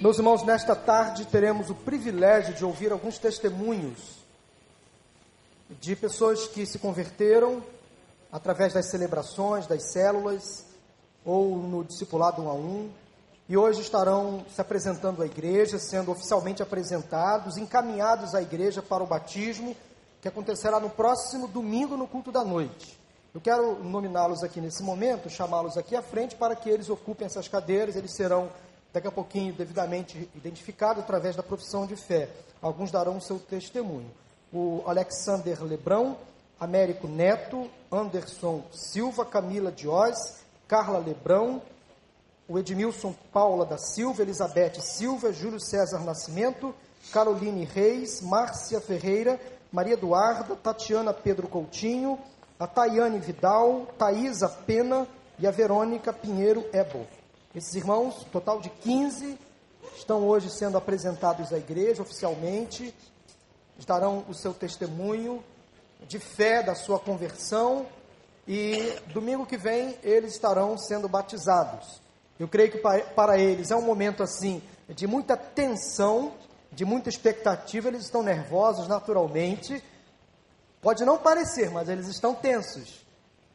Meus irmãos, nesta tarde teremos o privilégio de ouvir alguns testemunhos de pessoas que se converteram através das celebrações, das células ou no discipulado um a um, e hoje estarão se apresentando à igreja, sendo oficialmente apresentados, encaminhados à igreja para o batismo, que acontecerá no próximo domingo no culto da noite. Eu quero nominá-los aqui nesse momento, chamá-los aqui à frente para que eles ocupem essas cadeiras, eles serão daqui a pouquinho devidamente identificados através da profissão de fé. Alguns darão o seu testemunho. O Alexander Lebrão, Américo Neto, Anderson Silva, Camila Diós, Carla Lebrão, o Edmilson Paula da Silva, Elizabeth Silva, Júlio César Nascimento, Caroline Reis, Márcia Ferreira, Maria Eduarda, Tatiana Pedro Coutinho, a Tayane Vidal, Thaisa Pena e a Verônica Pinheiro Ebo. Esses irmãos, total de 15, estão hoje sendo apresentados à igreja oficialmente, darão o seu testemunho de fé da sua conversão e domingo que vem eles estarão sendo batizados. Eu creio que para eles é um momento assim de muita tensão, de muita expectativa, eles estão nervosos naturalmente. Pode não parecer, mas eles estão tensos.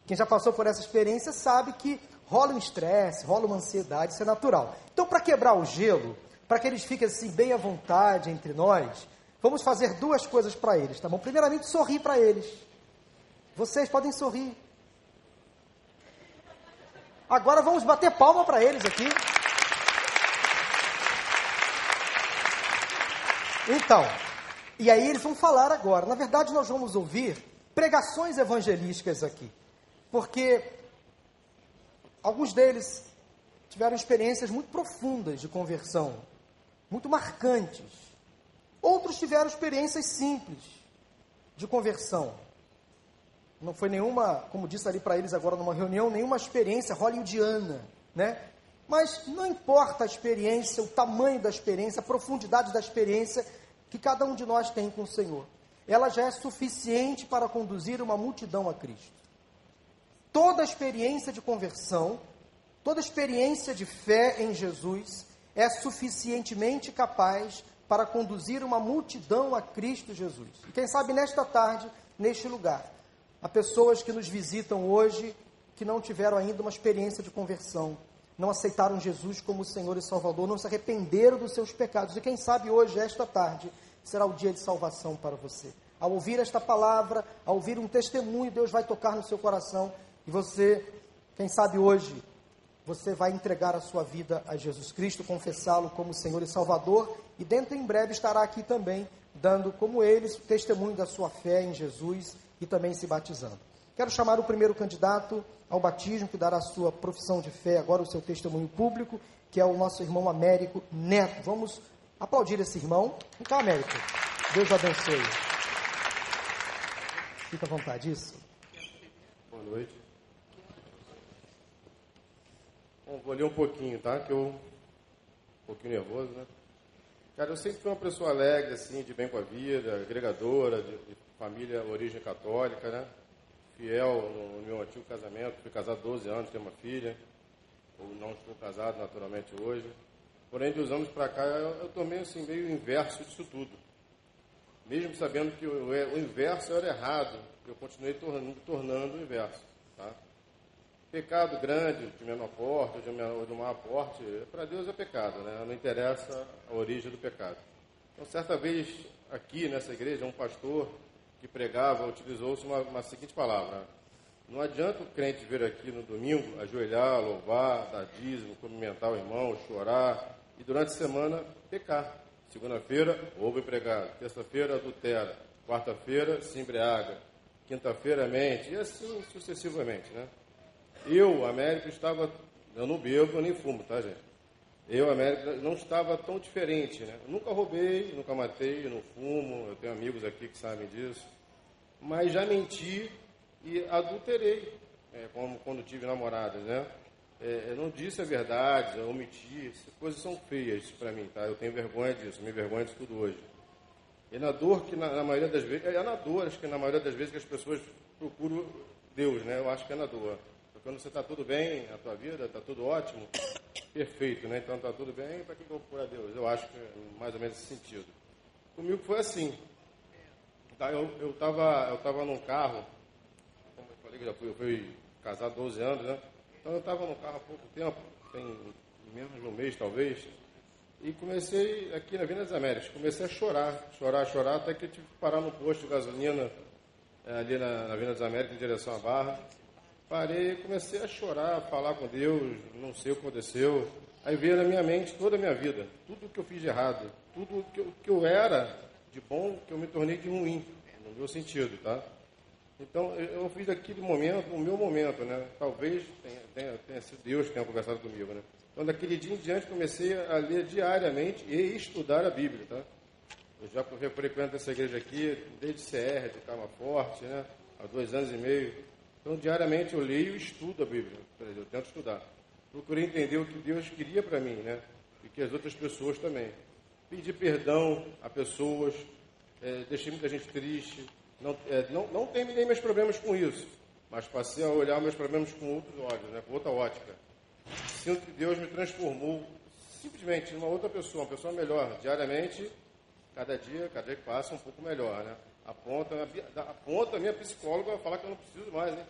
Quem já passou por essa experiência sabe que rola um estresse, rola uma ansiedade, isso é natural. Então, para quebrar o gelo, para que eles fiquem assim bem à vontade entre nós, vamos fazer duas coisas para eles, tá bom? Primeiramente, sorrir para eles. Vocês podem sorrir. Agora vamos bater palma para eles aqui. Então, e aí eles vão falar agora. Na verdade, nós vamos ouvir pregações evangelísticas aqui. Porque alguns deles tiveram experiências muito profundas de conversão, muito marcantes. Outros tiveram experiências simples de conversão. Não foi nenhuma, como disse ali para eles agora numa reunião, nenhuma experiência hollywoodiana, né? Mas não importa a experiência, o tamanho da experiência, a profundidade da experiência que cada um de nós tem com o Senhor. Ela já é suficiente para conduzir uma multidão a Cristo. Toda experiência de conversão, toda experiência de fé em Jesus é suficientemente capaz para conduzir uma multidão a Cristo Jesus. E quem sabe nesta tarde, neste lugar, Há pessoas que nos visitam hoje que não tiveram ainda uma experiência de conversão, não aceitaram Jesus como Senhor e Salvador, não se arrependeram dos seus pecados. E quem sabe hoje, esta tarde, será o dia de salvação para você. Ao ouvir esta palavra, ao ouvir um testemunho, Deus vai tocar no seu coração e você, quem sabe hoje, você vai entregar a sua vida a Jesus Cristo, confessá-lo como Senhor e Salvador e dentro em breve estará aqui também, dando como eles testemunho da sua fé em Jesus e também se batizando. Quero chamar o primeiro candidato ao batismo, que dará a sua profissão de fé, agora o seu testemunho público, que é o nosso irmão Américo Neto. Vamos aplaudir esse irmão. Então, Américo, Deus abençoe. Fica à vontade, isso. Boa noite. Bom, vou ler um pouquinho, tá? Que eu um pouquinho nervoso, né? Cara, eu sempre fui uma pessoa alegre, assim, de bem com a vida, agregadora, de, de família origem católica, né? Fiel no meu antigo casamento, fui casado 12 anos, tenho uma filha, ou não estou casado naturalmente hoje. Porém, de uns anos para cá, eu, eu tomei assim, meio inverso disso tudo. Mesmo sabendo que o, o inverso era errado, eu continuei tornando, tornando o inverso. Tá? Pecado grande, de menor porte, ou de, menor, de maior porte, para Deus é pecado, né? não interessa a origem do pecado. Então, certa vez, aqui nessa igreja, um pastor que pregava, utilizou-se uma, uma seguinte palavra. Não adianta o crente vir aqui no domingo, ajoelhar, louvar, dar dízimo, cumprimentar o irmão, chorar, e durante a semana pecar. Segunda-feira, ouve pregar. Terça-feira, adultera. Quarta-feira, se embriaga. Quinta-feira, mente. E assim sucessivamente, né? Eu, Américo, estava... Eu não bebo, nem fumo, tá, gente? Eu, América, não estava tão diferente, né? Eu nunca roubei, nunca matei, não fumo, eu tenho amigos aqui que sabem disso. Mas já menti e adulterei, é, como quando tive namoradas, né? É, eu não disse a verdade, eu omiti, essas coisas são feias para mim, tá? Eu tenho vergonha disso, me vergonha disso tudo hoje. E na dor que na, na, maioria das vezes, é na dor, acho que na maioria das vezes que as pessoas procuram Deus, né? Eu acho que é na dor. Quando você está tudo bem na tua vida, está tudo ótimo, perfeito, né? Então está tudo bem, para que eu vou procurar Deus? Eu acho que é mais ou menos esse sentido. Comigo foi assim. Tá, eu estava eu tava num carro, como eu falei que já fui, eu fui casado há 12 anos, né? Então eu estava no carro há pouco tempo, tem menos de um mês talvez, e comecei aqui na Vila das Américas, comecei a chorar, chorar, chorar, até que eu tive que parar no posto de gasolina é, ali na, na das Américas, em direção à Barra. Parei, comecei a chorar, a falar com Deus, não sei o que aconteceu. Aí veio na minha mente toda a minha vida, tudo que eu fiz de errado, tudo que eu, que eu era de bom, que eu me tornei de ruim, no meu sentido, tá? Então, eu fiz aquele momento, o meu momento, né? Talvez tenha, tenha, tenha sido Deus que tenha conversado comigo, né? Então, daquele dia em diante, comecei a ler diariamente e estudar a Bíblia, tá? Eu já frequento essa igreja aqui desde CR, de Calma Forte, né? Há dois anos e meio. Então, diariamente eu leio e estudo a Bíblia. Eu tento estudar. Procurei entender o que Deus queria para mim, né? E que as outras pessoas também. Pedi perdão a pessoas, é, deixei muita gente triste. Não, é, não, não terminei meus problemas com isso, mas passei a olhar meus problemas com outros olhos, né? com outra ótica. Sinto que Deus me transformou simplesmente numa outra pessoa, uma pessoa melhor, diariamente, cada dia, cada dia que passa, um pouco melhor, né? A ponta, a ponta a minha psicóloga falar que eu não preciso mais, né?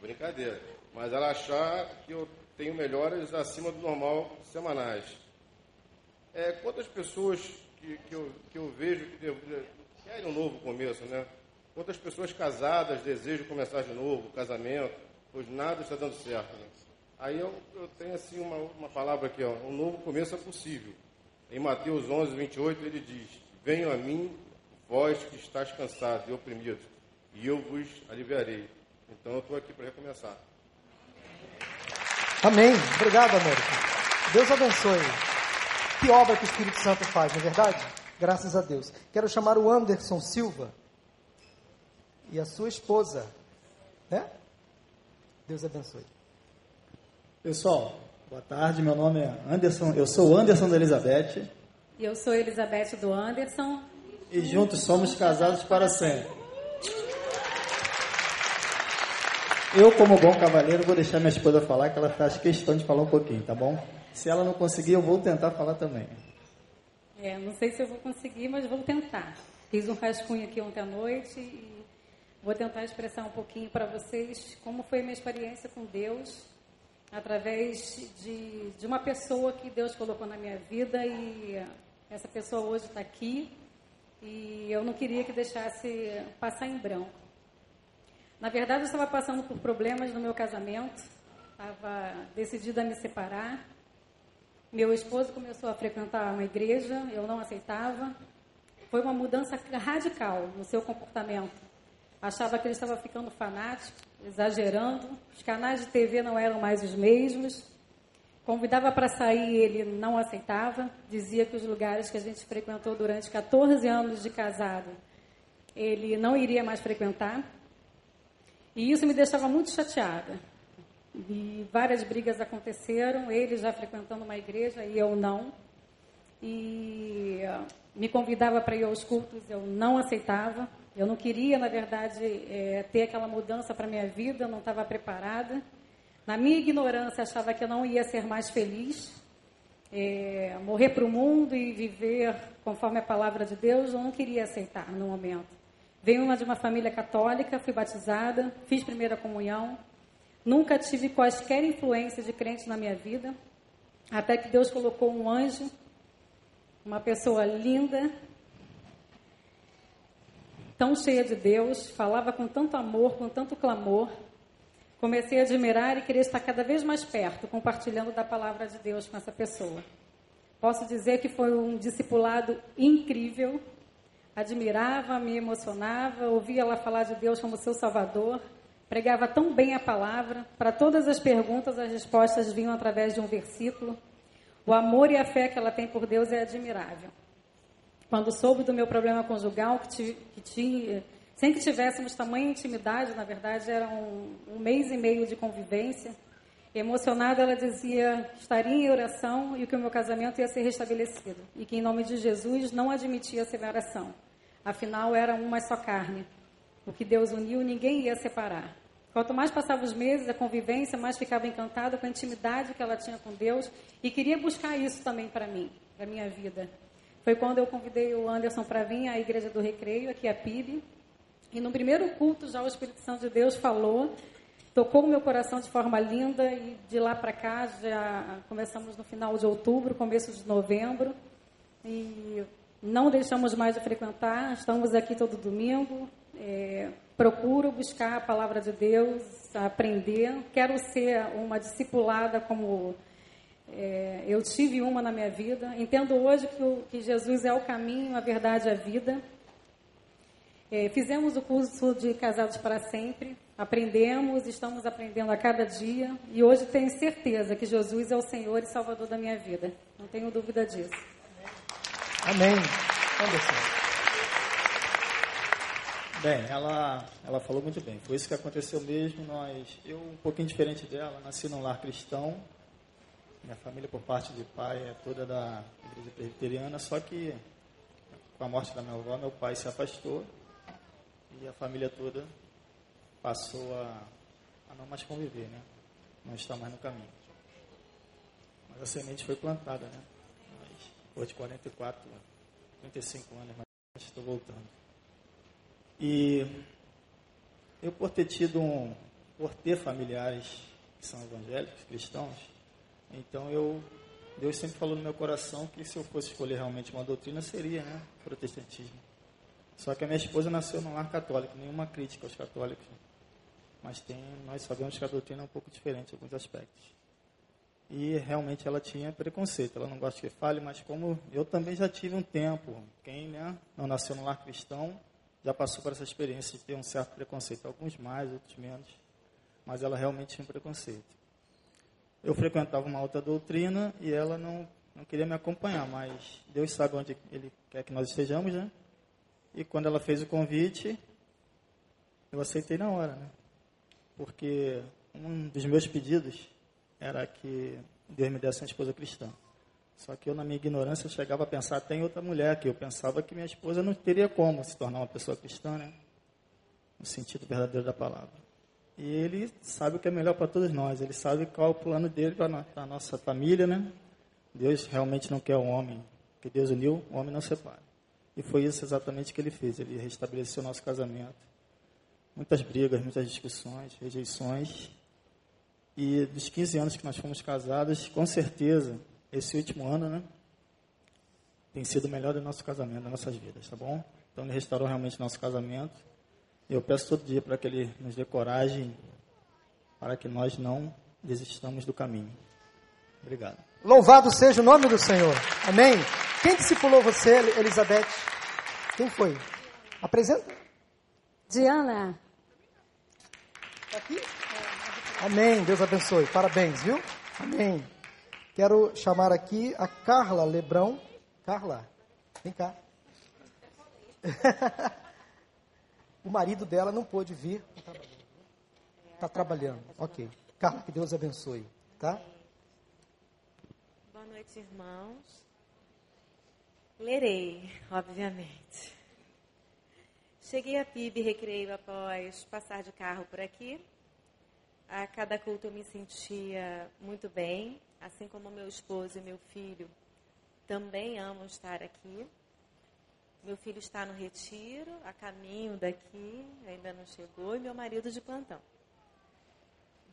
Brincadeira. Mas ela achar que eu tenho melhoras acima do normal semanais. É, quantas pessoas que, que, eu, que eu vejo que querem um novo começo, né? Quantas pessoas casadas desejam começar de novo, casamento, pois nada está dando certo. Né? Aí eu, eu tenho assim uma, uma palavra aqui, ó, um novo começo é possível. Em Mateus 11, 28, ele diz: Venham a mim, vós que estáis cansados e oprimidos, e eu vos aliviarei. Então eu estou aqui para recomeçar. Amém. Obrigado, América. Deus abençoe. Que obra que o Espírito Santo faz, não é verdade? Graças a Deus. Quero chamar o Anderson Silva e a sua esposa. Né? Deus abençoe. Pessoal, boa tarde. Meu nome é Anderson. Eu sou Anderson da Elizabeth. E eu sou Elizabeth do Anderson. E juntos somos casados para sempre. Eu, como bom cavaleiro, vou deixar minha esposa falar, que ela faz questão de falar um pouquinho, tá bom? Se ela não conseguir, eu vou tentar falar também. É, não sei se eu vou conseguir, mas vou tentar. Fiz um rascunho aqui ontem à noite e vou tentar expressar um pouquinho para vocês como foi a minha experiência com Deus através de, de uma pessoa que Deus colocou na minha vida e essa pessoa hoje está aqui e eu não queria que deixasse passar em branco. Na verdade, eu estava passando por problemas no meu casamento, estava decidida a me separar. Meu esposo começou a frequentar uma igreja, eu não aceitava. Foi uma mudança radical no seu comportamento. Achava que ele estava ficando fanático exagerando. Os canais de TV não eram mais os mesmos. Convidava para sair, ele não aceitava. Dizia que os lugares que a gente frequentou durante 14 anos de casado, ele não iria mais frequentar. E isso me deixava muito chateada. E várias brigas aconteceram, ele já frequentando uma igreja e eu não. E me convidava para ir aos cultos, eu não aceitava. Eu não queria, na verdade, é, ter aquela mudança para minha vida, eu não estava preparada. Na minha ignorância, achava que eu não ia ser mais feliz. É, morrer para o mundo e viver conforme a palavra de Deus, eu não queria aceitar no momento. Venho uma de uma família católica, fui batizada, fiz primeira comunhão. Nunca tive quaisquer influência de crente na minha vida, até que Deus colocou um anjo, uma pessoa linda, tão cheia de Deus, falava com tanto amor, com tanto clamor. Comecei a admirar e querer estar cada vez mais perto, compartilhando da palavra de Deus com essa pessoa. Posso dizer que foi um discipulado incrível. Admirava, me emocionava, ouvia ela falar de Deus como seu Salvador, pregava tão bem a palavra. Para todas as perguntas, as respostas vinham através de um versículo. O amor e a fé que ela tem por Deus é admirável. Quando soube do meu problema conjugal, que, que tinha, sem que tivéssemos tamanha intimidade, na verdade, era um, um mês e meio de convivência. Emocionada, ela dizia estaria em oração e que o meu casamento ia ser restabelecido. E que, em nome de Jesus, não admitia separação. Afinal, era uma só carne. O que Deus uniu, ninguém ia separar. Quanto mais passava os meses, a convivência, mais ficava encantada com a intimidade que ela tinha com Deus e queria buscar isso também para mim, para minha vida. Foi quando eu convidei o Anderson para vir à Igreja do Recreio, aqui a PIB, e no primeiro culto já o Espírito Santo de Deus falou, tocou o meu coração de forma linda e de lá para cá já começamos no final de outubro, começo de novembro e não deixamos mais de frequentar, estamos aqui todo domingo, é, procuro buscar a palavra de Deus, aprender. Quero ser uma discipulada como é, eu tive uma na minha vida. Entendo hoje que, o, que Jesus é o caminho, a verdade e a vida. É, fizemos o curso de Casados para Sempre, aprendemos, estamos aprendendo a cada dia e hoje tenho certeza que Jesus é o Senhor e Salvador da minha vida. Não tenho dúvida disso. Amém. Anderson. Bem, ela, ela falou muito bem. Foi isso que aconteceu mesmo. Nós, eu um pouquinho diferente dela, nasci num lar cristão. Minha família por parte de pai é toda da igreja presbiteriana, só que com a morte da minha avó, meu pai se afastou e a família toda passou a, a não mais conviver, né? Não está mais no caminho. Mas a semente foi plantada, né? Mas, depois de 44, 35 anos, mas estou voltando. E eu por ter tido um, por ter familiares que são evangélicos, cristãos, então eu, Deus sempre falou no meu coração que se eu fosse escolher realmente uma doutrina seria, né, protestantismo. Só que a minha esposa nasceu num lar católico, nenhuma crítica aos católicos, mas tem, nós sabemos que a doutrina é um pouco diferente em alguns aspectos. E realmente ela tinha preconceito, ela não gosta que fale, mas como eu também já tive um tempo, quem né, não nasceu no lar cristão, já passou por essa experiência de ter um certo preconceito, alguns mais, outros menos, mas ela realmente tinha um preconceito. Eu frequentava uma outra doutrina e ela não, não queria me acompanhar, mas Deus sabe onde Ele quer que nós estejamos, né? E quando ela fez o convite, eu aceitei na hora, né? Porque um dos meus pedidos era que Deus me desse uma esposa cristã. Só que eu, na minha ignorância, chegava a pensar até em outra mulher, que eu pensava que minha esposa não teria como se tornar uma pessoa cristã, né? No sentido verdadeiro da palavra. E ele sabe o que é melhor para todos nós, ele sabe qual é o plano dele para a nossa família, né? Deus realmente não quer o homem, que Deus uniu, o homem não separa. E foi isso exatamente que ele fez, ele restabeleceu nosso casamento. Muitas brigas, muitas discussões, rejeições. E dos 15 anos que nós fomos casados, com certeza, esse último ano, né? Tem sido o melhor do nosso casamento, das nossas vidas, tá bom? Então ele restaurou realmente nosso casamento. Eu peço todo dia para que ele nos dê coragem para que nós não desistamos do caminho. Obrigado. Louvado seja o nome do Senhor. Amém. Quem discipulou você, Elizabeth? Quem foi? Apresenta. Diana. Tá aqui? Amém. Deus abençoe. Parabéns, viu? Amém. Quero chamar aqui a Carla Lebrão. Carla, vem cá. o marido dela não pôde vir. Está trabalhando. Tá trabalhando. Ok. Carla, que Deus abençoe. Tá? Boa noite, irmãos. Lerei, obviamente. Cheguei a PIB Recreio após passar de carro por aqui. A cada culto eu me sentia muito bem, assim como meu esposo e meu filho também amam estar aqui. Meu filho está no retiro, a caminho daqui, ainda não chegou, e meu marido de plantão.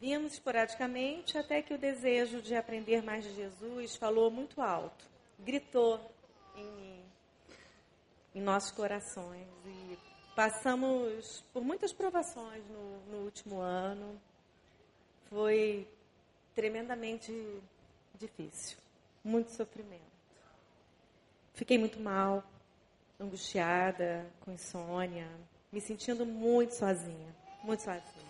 Víamos esporadicamente até que o desejo de aprender mais de Jesus falou muito alto, gritou em, em nossos corações. E passamos por muitas provações no, no último ano. Foi tremendamente difícil, muito sofrimento. Fiquei muito mal, angustiada, com insônia, me sentindo muito sozinha, muito sozinha.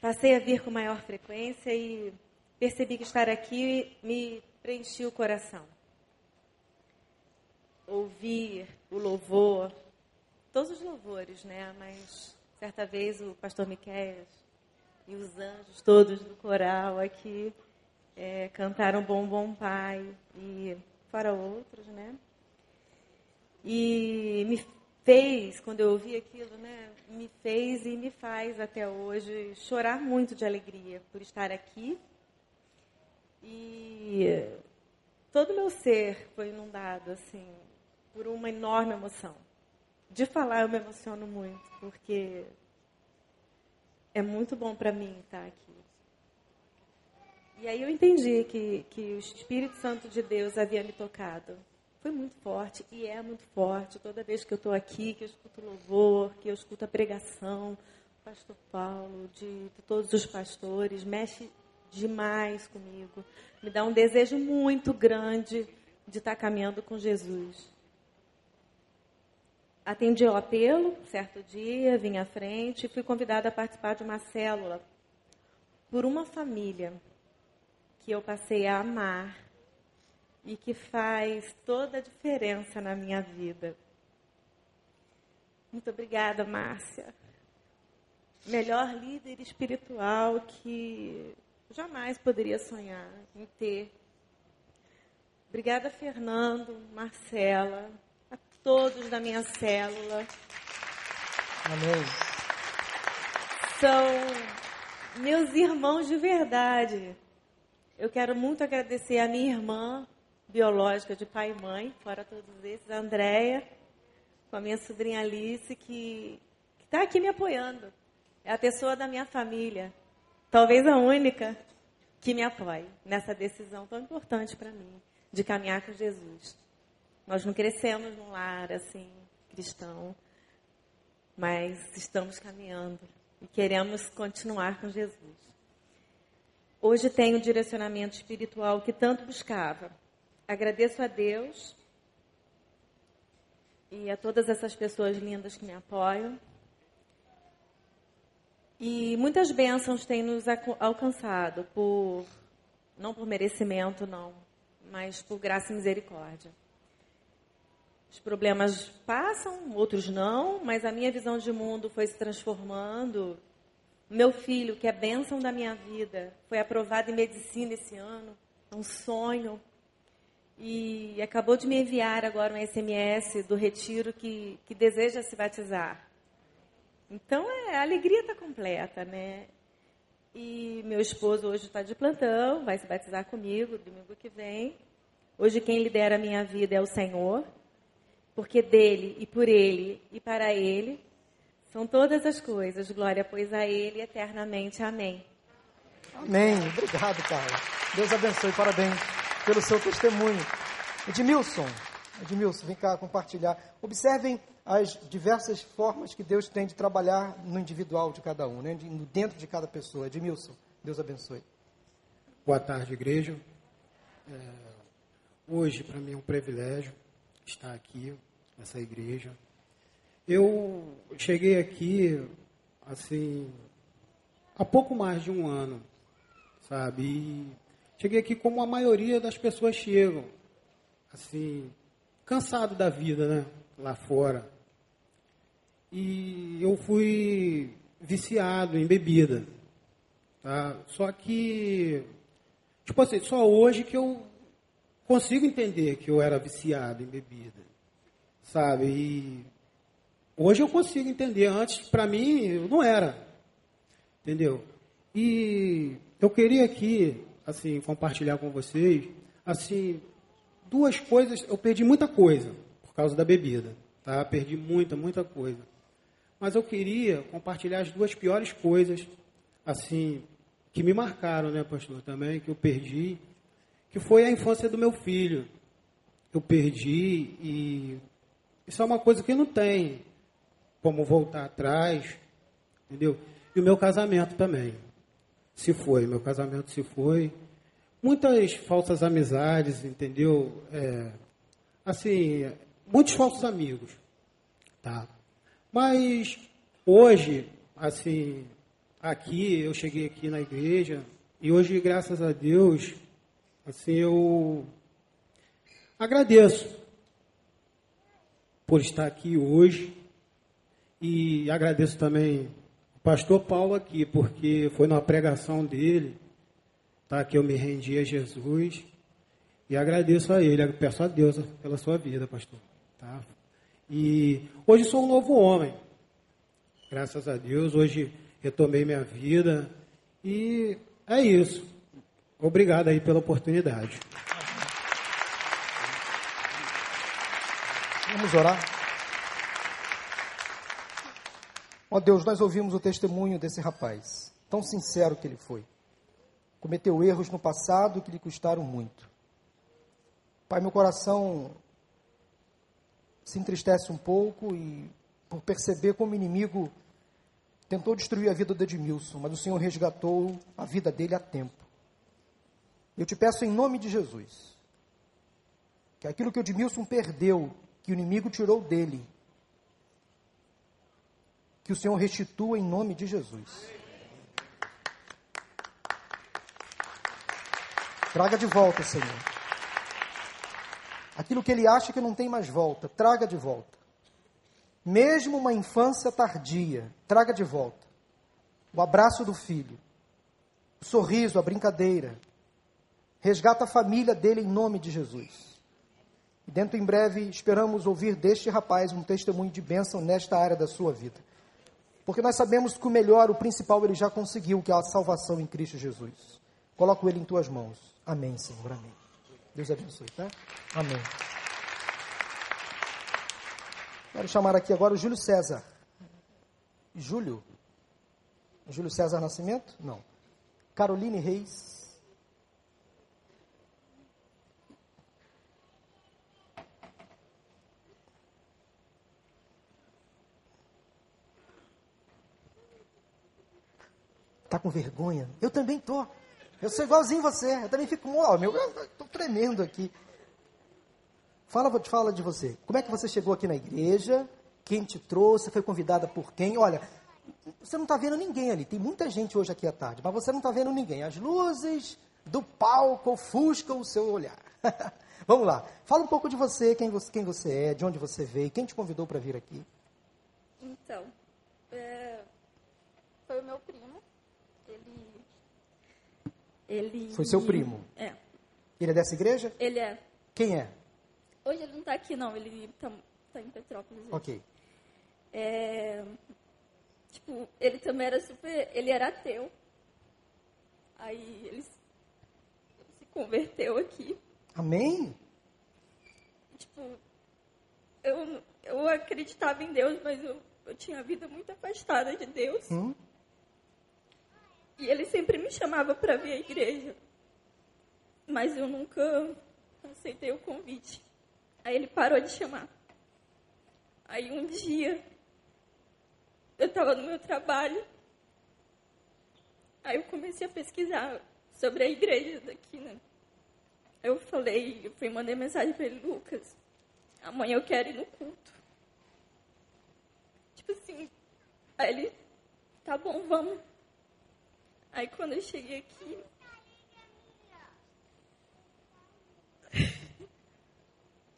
Passei a vir com maior frequência e percebi que estar aqui me preenchia o coração. Ouvir o louvor, todos os louvores, né? Mas certa vez o pastor Miquel e os anjos todos do coral aqui é, cantaram Bom Bom Pai e para outros, né? E me fez, quando eu ouvi aquilo, né, me fez e me faz até hoje chorar muito de alegria por estar aqui. E todo o meu ser foi inundado, assim, por uma enorme emoção. De falar eu me emociono muito, porque é muito bom para mim estar aqui. E aí eu entendi que, que o Espírito Santo de Deus havia me tocado. Foi muito forte e é muito forte. Toda vez que eu estou aqui, que eu escuto louvor, que eu escuto a pregação, do pastor Paulo, de, de todos os pastores, mexe demais comigo. Me dá um desejo muito grande de estar caminhando com Jesus. Atendi ao apelo, certo dia, vim à frente e fui convidada a participar de uma célula por uma família que eu passei a amar e que faz toda a diferença na minha vida. Muito obrigada, Márcia. Melhor líder espiritual que jamais poderia sonhar em ter. Obrigada, Fernando, Marcela, a todos da minha célula. Amém. São meus irmãos de verdade. Eu quero muito agradecer a minha irmã biológica de pai e mãe, fora todos esses, a Andréia, com a minha sobrinha Alice, que está aqui me apoiando. É a pessoa da minha família, talvez a única que me apoie nessa decisão tão importante para mim, de caminhar com Jesus. Nós não crescemos num lar assim, cristão, mas estamos caminhando e queremos continuar com Jesus. Hoje tenho o direcionamento espiritual que tanto buscava. Agradeço a Deus e a todas essas pessoas lindas que me apoiam. E muitas bênçãos têm nos alcançado por não por merecimento, não, mas por graça e misericórdia. Os problemas passam, outros não, mas a minha visão de mundo foi se transformando meu filho, que é bênção da minha vida, foi aprovado em medicina esse ano. É um sonho. E acabou de me enviar agora um SMS do retiro que, que deseja se batizar. Então, é, a alegria está completa, né? E meu esposo hoje está de plantão, vai se batizar comigo domingo que vem. Hoje quem lidera a minha vida é o Senhor, porque dele e por ele e para ele são todas as coisas, glória, pois a Ele eternamente. Amém. Amém. Obrigado, Carla. Deus abençoe. Parabéns pelo seu testemunho. Edmilson, Edmilson, vem cá compartilhar. Observem as diversas formas que Deus tem de trabalhar no individual de cada um, né? dentro de cada pessoa. Edmilson, Deus abençoe. Boa tarde, igreja. É, hoje, para mim, é um privilégio estar aqui nessa igreja. Eu cheguei aqui, assim, há pouco mais de um ano, sabe? E cheguei aqui como a maioria das pessoas chegam, assim, cansado da vida, né? Lá fora. E eu fui viciado em bebida, tá? Só que, tipo assim, só hoje que eu consigo entender que eu era viciado em bebida, sabe? E Hoje eu consigo entender. Antes, para mim, eu não era. Entendeu? E eu queria aqui, assim, compartilhar com vocês, assim, duas coisas. Eu perdi muita coisa por causa da bebida, tá? Perdi muita, muita coisa. Mas eu queria compartilhar as duas piores coisas, assim, que me marcaram, né, pastor, também, que eu perdi, que foi a infância do meu filho. Eu perdi e isso é uma coisa que não tem como voltar atrás, entendeu? E o meu casamento também se foi, meu casamento se foi. Muitas falsas amizades, entendeu? É, assim, muitos falsos amigos, tá? Mas hoje, assim, aqui, eu cheguei aqui na igreja e hoje, graças a Deus, assim, eu agradeço por estar aqui hoje, e agradeço também o pastor Paulo aqui, porque foi numa pregação dele, tá, que eu me rendi a Jesus. E agradeço a ele, peço a Deus pela sua vida, pastor. Tá? E hoje sou um novo homem. Graças a Deus, hoje retomei minha vida. E é isso. Obrigado aí pela oportunidade. Vamos orar. Ó Deus, nós ouvimos o testemunho desse rapaz, tão sincero que ele foi. Cometeu erros no passado que lhe custaram muito. Pai, meu coração se entristece um pouco e por perceber como o inimigo tentou destruir a vida do Edmilson, mas o Senhor resgatou a vida dele a tempo. Eu te peço em nome de Jesus, que aquilo que o Edmilson perdeu, que o inimigo tirou dele, que o Senhor restitua em nome de Jesus. Traga de volta, Senhor. Aquilo que ele acha que não tem mais volta, traga de volta. Mesmo uma infância tardia, traga de volta. O abraço do filho, o sorriso, a brincadeira. Resgata a família dele em nome de Jesus. E dentro em breve esperamos ouvir deste rapaz um testemunho de bênção nesta área da sua vida. Porque nós sabemos que o melhor, o principal, ele já conseguiu, que é a salvação em Cristo Jesus. Coloco ele em tuas mãos. Amém, Senhor. Amém. Deus abençoe, tá? Amém. Quero chamar aqui agora o Júlio César. Júlio? Júlio César Nascimento? Não. Caroline Reis. Tá com vergonha? Eu também tô. Eu sou igualzinho você. Eu também fico, ó, meu, eu tô tremendo aqui. Fala, fala de você. Como é que você chegou aqui na igreja? Quem te trouxe? Foi convidada por quem? Olha, você não está vendo ninguém ali. Tem muita gente hoje aqui à tarde, mas você não está vendo ninguém. As luzes do palco ofuscam o seu olhar. Vamos lá. Fala um pouco de você, quem você, quem você é, de onde você veio, quem te convidou para vir aqui. Então, é, foi o meu primo. Ele. Foi seu primo? É. Ele é dessa igreja? Ele é. Quem é? Hoje ele não está aqui, não. Ele está tá em Petrópolis. hoje. Ok. É, tipo, ele também era super. Ele era ateu. Aí ele, se- ele se converteu aqui. Amém? Tipo, eu, eu acreditava em Deus, mas eu, eu tinha a vida muito afastada de Deus. Hum? E ele sempre me chamava para vir à igreja. Mas eu nunca aceitei o convite. Aí ele parou de chamar. Aí um dia, eu estava no meu trabalho. Aí eu comecei a pesquisar sobre a igreja daqui, né? Eu falei, eu fui mandei mensagem para ele, Lucas, amanhã eu quero ir no culto. Tipo assim, aí ele, tá bom, vamos. Aí quando eu cheguei aqui,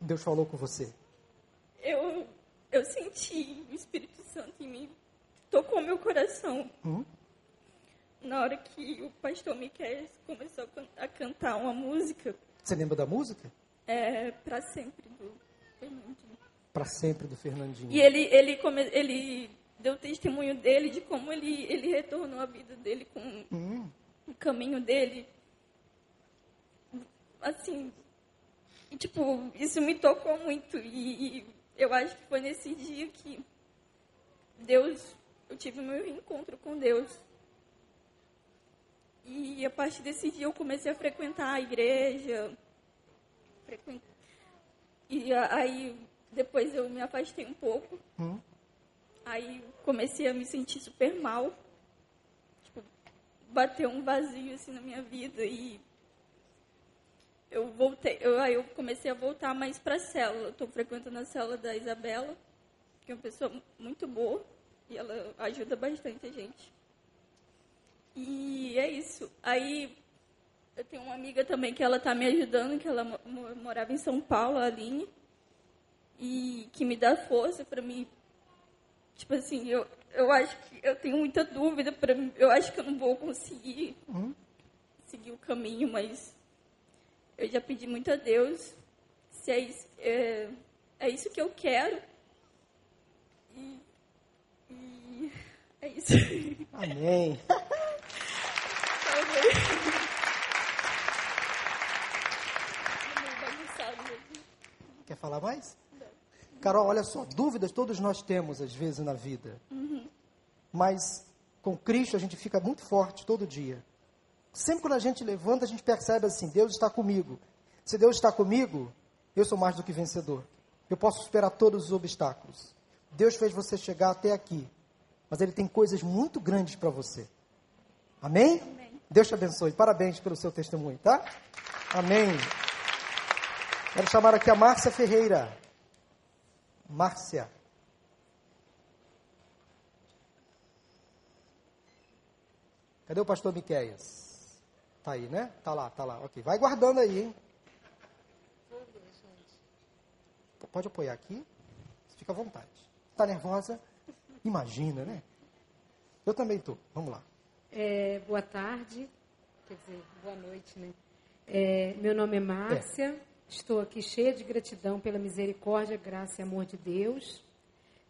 Deus falou com você. eu, eu senti o Espírito Santo em mim, tocou meu coração. Hum? Na hora que o pastor Miquel começou a, can- a cantar uma música, Você lembra da música? é para sempre do Fernandinho. Para sempre do Fernandinho. E ele, ele, come, ele deu testemunho dele de como ele, ele retornou a vida dele com Hum, o caminho dele. Assim, e, tipo, isso me tocou muito. E, e eu acho que foi nesse dia que Deus, eu tive meu reencontro com Deus. E a partir desse dia eu comecei a frequentar a igreja. E aí depois eu me afastei um pouco. hum. Aí comecei a me sentir super mal. Tipo, bateu um vazio assim na minha vida e eu voltei, eu, aí eu comecei a voltar mais para a célula. Estou frequentando a célula da Isabela, que é uma pessoa muito boa e ela ajuda bastante a gente. E é isso. Aí eu tenho uma amiga também que ela está me ajudando, que ela mo- mo- morava em São Paulo, a Aline, e que me dá força para me Tipo assim, eu, eu acho que eu tenho muita dúvida para eu acho que eu não vou conseguir seguir o caminho, mas eu já pedi muito a Deus se é isso, é, é isso que eu quero, E, e é isso. Amém. Quer falar mais? Carol, olha só, dúvidas todos nós temos às vezes na vida. Mas com Cristo a gente fica muito forte todo dia. Sempre quando a gente levanta, a gente percebe assim: Deus está comigo. Se Deus está comigo, eu sou mais do que vencedor. Eu posso superar todos os obstáculos. Deus fez você chegar até aqui, mas Ele tem coisas muito grandes para você. Amém? Amém. Deus te abençoe. Parabéns pelo seu testemunho, tá? Amém. Quero chamar aqui a Márcia Ferreira. Márcia. Cadê o pastor Miqueias? Tá aí, né? Tá lá, tá lá. Ok. Vai guardando aí, hein? Pode apoiar aqui. Fica à vontade. Tá nervosa? Imagina, né? Eu também tô. Vamos lá. É, boa tarde, quer dizer, boa noite, né? É, meu nome é Márcia, estou aqui cheia de gratidão pela misericórdia, graça e amor de Deus.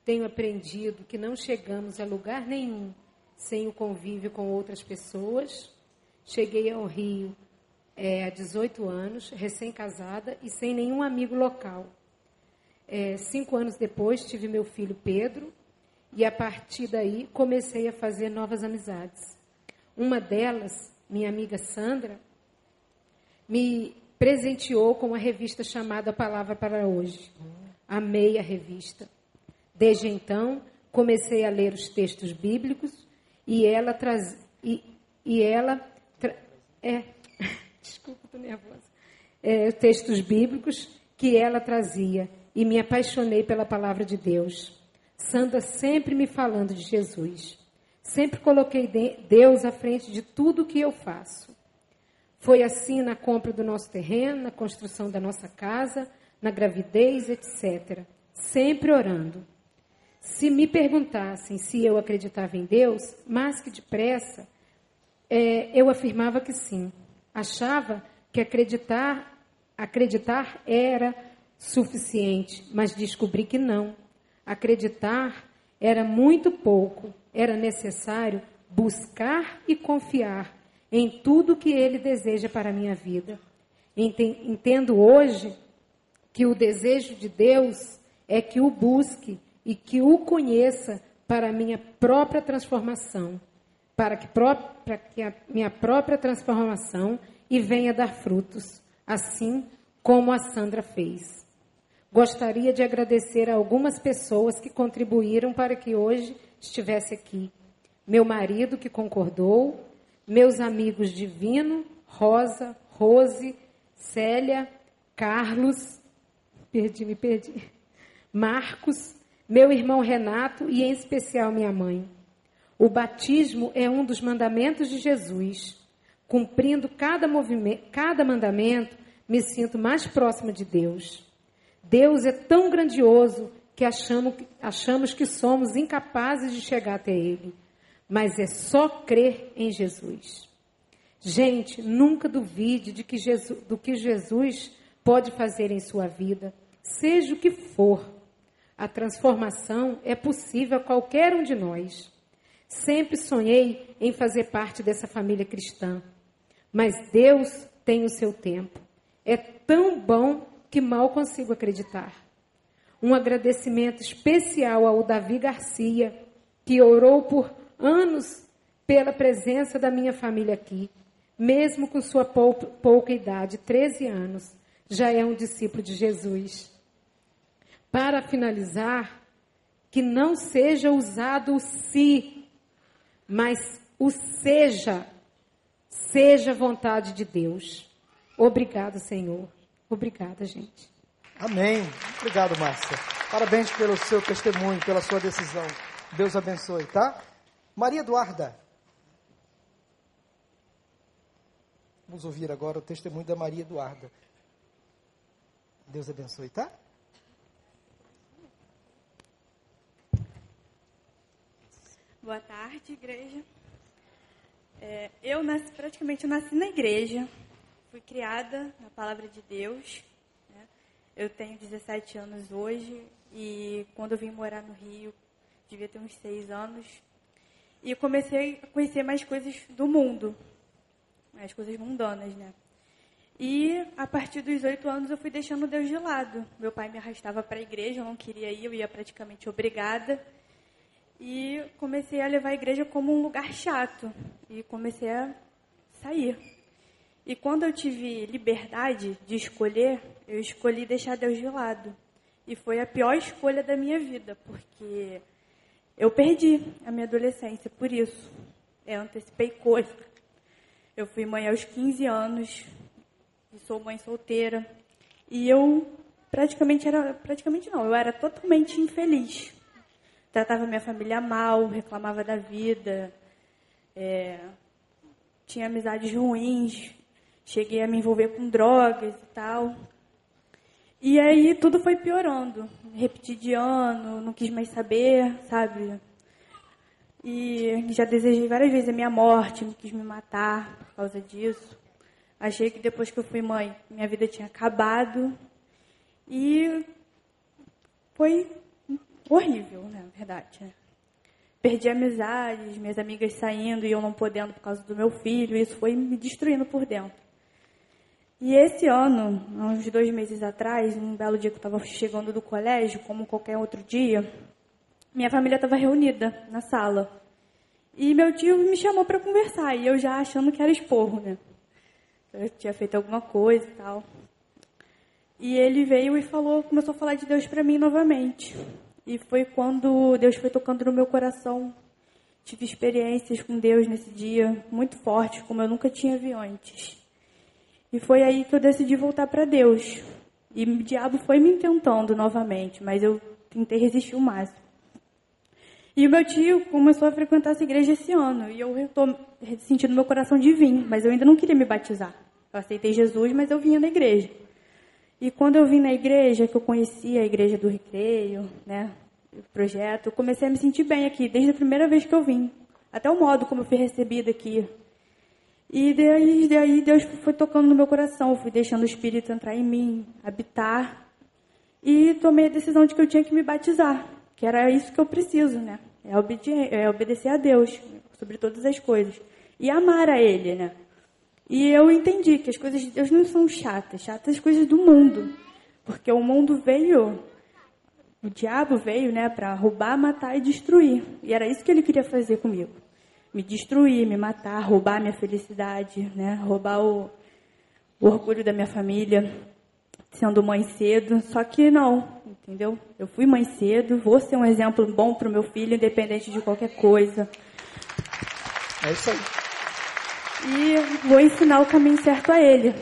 Tenho aprendido que não chegamos a lugar nenhum sem o convívio com outras pessoas. Cheguei ao Rio é, há 18 anos, recém-casada e sem nenhum amigo local. É, cinco anos depois, tive meu filho Pedro e a partir daí comecei a fazer novas amizades. Uma delas, minha amiga Sandra, me presenteou com uma revista chamada Palavra para Hoje. Amei a revista. Desde então, comecei a ler os textos bíblicos e ela traz e, e ela tra... é desculpa, estou nervosa. É, textos bíblicos que ela trazia e me apaixonei pela palavra de Deus. Sandra sempre me falando de Jesus. Sempre coloquei Deus à frente de tudo que eu faço. Foi assim na compra do nosso terreno, na construção da nossa casa, na gravidez, etc. Sempre orando. Se me perguntassem se eu acreditava em Deus, mais que depressa, é, eu afirmava que sim. Achava que acreditar, acreditar era suficiente, mas descobri que não. Acreditar era muito pouco, era necessário buscar e confiar em tudo que Ele deseja para a minha vida. Entendo hoje que o desejo de Deus é que o busque e que o conheça para a minha própria transformação, para que, para que a minha própria transformação e venha dar frutos, assim como a Sandra fez. Gostaria de agradecer a algumas pessoas que contribuíram para que hoje estivesse aqui. Meu marido, que concordou, meus amigos Divino, Rosa, Rose, Célia, Carlos, perdi, me perdi, Marcos, meu irmão Renato e, em especial, minha mãe. O batismo é um dos mandamentos de Jesus. Cumprindo cada, cada mandamento, me sinto mais próxima de Deus. Deus é tão grandioso que achamos, achamos que somos incapazes de chegar até Ele. Mas é só crer em Jesus. Gente, nunca duvide de que Jesus, do que Jesus pode fazer em sua vida, seja o que for. A transformação é possível a qualquer um de nós. Sempre sonhei em fazer parte dessa família cristã, mas Deus tem o seu tempo. É tão bom que mal consigo acreditar. Um agradecimento especial ao Davi Garcia, que orou por anos pela presença da minha família aqui, mesmo com sua pouca idade, 13 anos, já é um discípulo de Jesus. Para finalizar, que não seja usado o si, mas o seja, seja vontade de Deus. Obrigado, Senhor. Obrigada, gente. Amém. Obrigado, Márcia. Parabéns pelo seu testemunho, pela sua decisão. Deus abençoe, tá? Maria Eduarda. Vamos ouvir agora o testemunho da Maria Eduarda. Deus abençoe, tá? Boa tarde, igreja. É, eu nasci, praticamente nasci na igreja, fui criada na palavra de Deus. Né? Eu tenho 17 anos hoje e quando eu vim morar no Rio, devia ter uns seis anos. E comecei a conhecer mais coisas do mundo, mais coisas mundanas, né? E a partir dos oito anos eu fui deixando Deus de lado. Meu pai me arrastava para a igreja, eu não queria ir, eu ia praticamente obrigada. E comecei a levar a igreja como um lugar chato. E comecei a sair. E quando eu tive liberdade de escolher, eu escolhi deixar Deus de lado. E foi a pior escolha da minha vida, porque eu perdi a minha adolescência por isso. Eu antecipei coisa. Eu fui mãe aos 15 anos, e sou mãe solteira. E eu praticamente era, praticamente não, eu era totalmente infeliz. Tratava minha família mal, reclamava da vida, é, tinha amizades ruins, cheguei a me envolver com drogas e tal. E aí tudo foi piorando. Repeti de ano, não quis mais saber, sabe? E já desejei várias vezes a minha morte, não quis me matar por causa disso. Achei que depois que eu fui mãe, minha vida tinha acabado. E foi horrível, né, na verdade. Né? Perdi amizades, minhas amigas saindo e eu não podendo por causa do meu filho. Isso foi me destruindo por dentro. E esse ano, uns dois meses atrás, um belo dia que eu estava chegando do colégio, como qualquer outro dia, minha família estava reunida na sala. E meu tio me chamou para conversar, e eu já achando que era esporro, né? Eu tinha feito alguma coisa e tal. E ele veio e falou, começou a falar de Deus para mim novamente. E foi quando Deus foi tocando no meu coração. Tive experiências com Deus nesse dia muito fortes, como eu nunca tinha vi antes. E foi aí que eu decidi voltar para Deus. E o diabo foi me tentando novamente, mas eu tentei resistir o máximo. E o meu tio começou a frequentar essa igreja esse ano. E eu estou sentindo meu coração de vir, mas eu ainda não queria me batizar. Eu aceitei Jesus, mas eu vinha na igreja. E quando eu vim na igreja, que eu conheci a igreja do recreio, né, o projeto, eu comecei a me sentir bem aqui, desde a primeira vez que eu vim. Até o modo como eu fui recebida aqui, e daí, daí Deus foi tocando no meu coração, fui deixando o Espírito entrar em mim, habitar. E tomei a decisão de que eu tinha que me batizar, que era isso que eu preciso, né? É, obede é obedecer a Deus sobre todas as coisas. E amar a Ele, né? E eu entendi que as coisas de Deus não são chatas, chatas as coisas do mundo. Porque o mundo veio, o diabo veio, né, para roubar, matar e destruir. E era isso que ele queria fazer comigo me destruir, me matar, roubar minha felicidade, né? roubar o, o orgulho da minha família, sendo mãe cedo. Só que não, entendeu? Eu fui mãe cedo, vou ser um exemplo bom para o meu filho, independente de qualquer coisa. É isso aí. E vou ensinar o caminho certo a ele.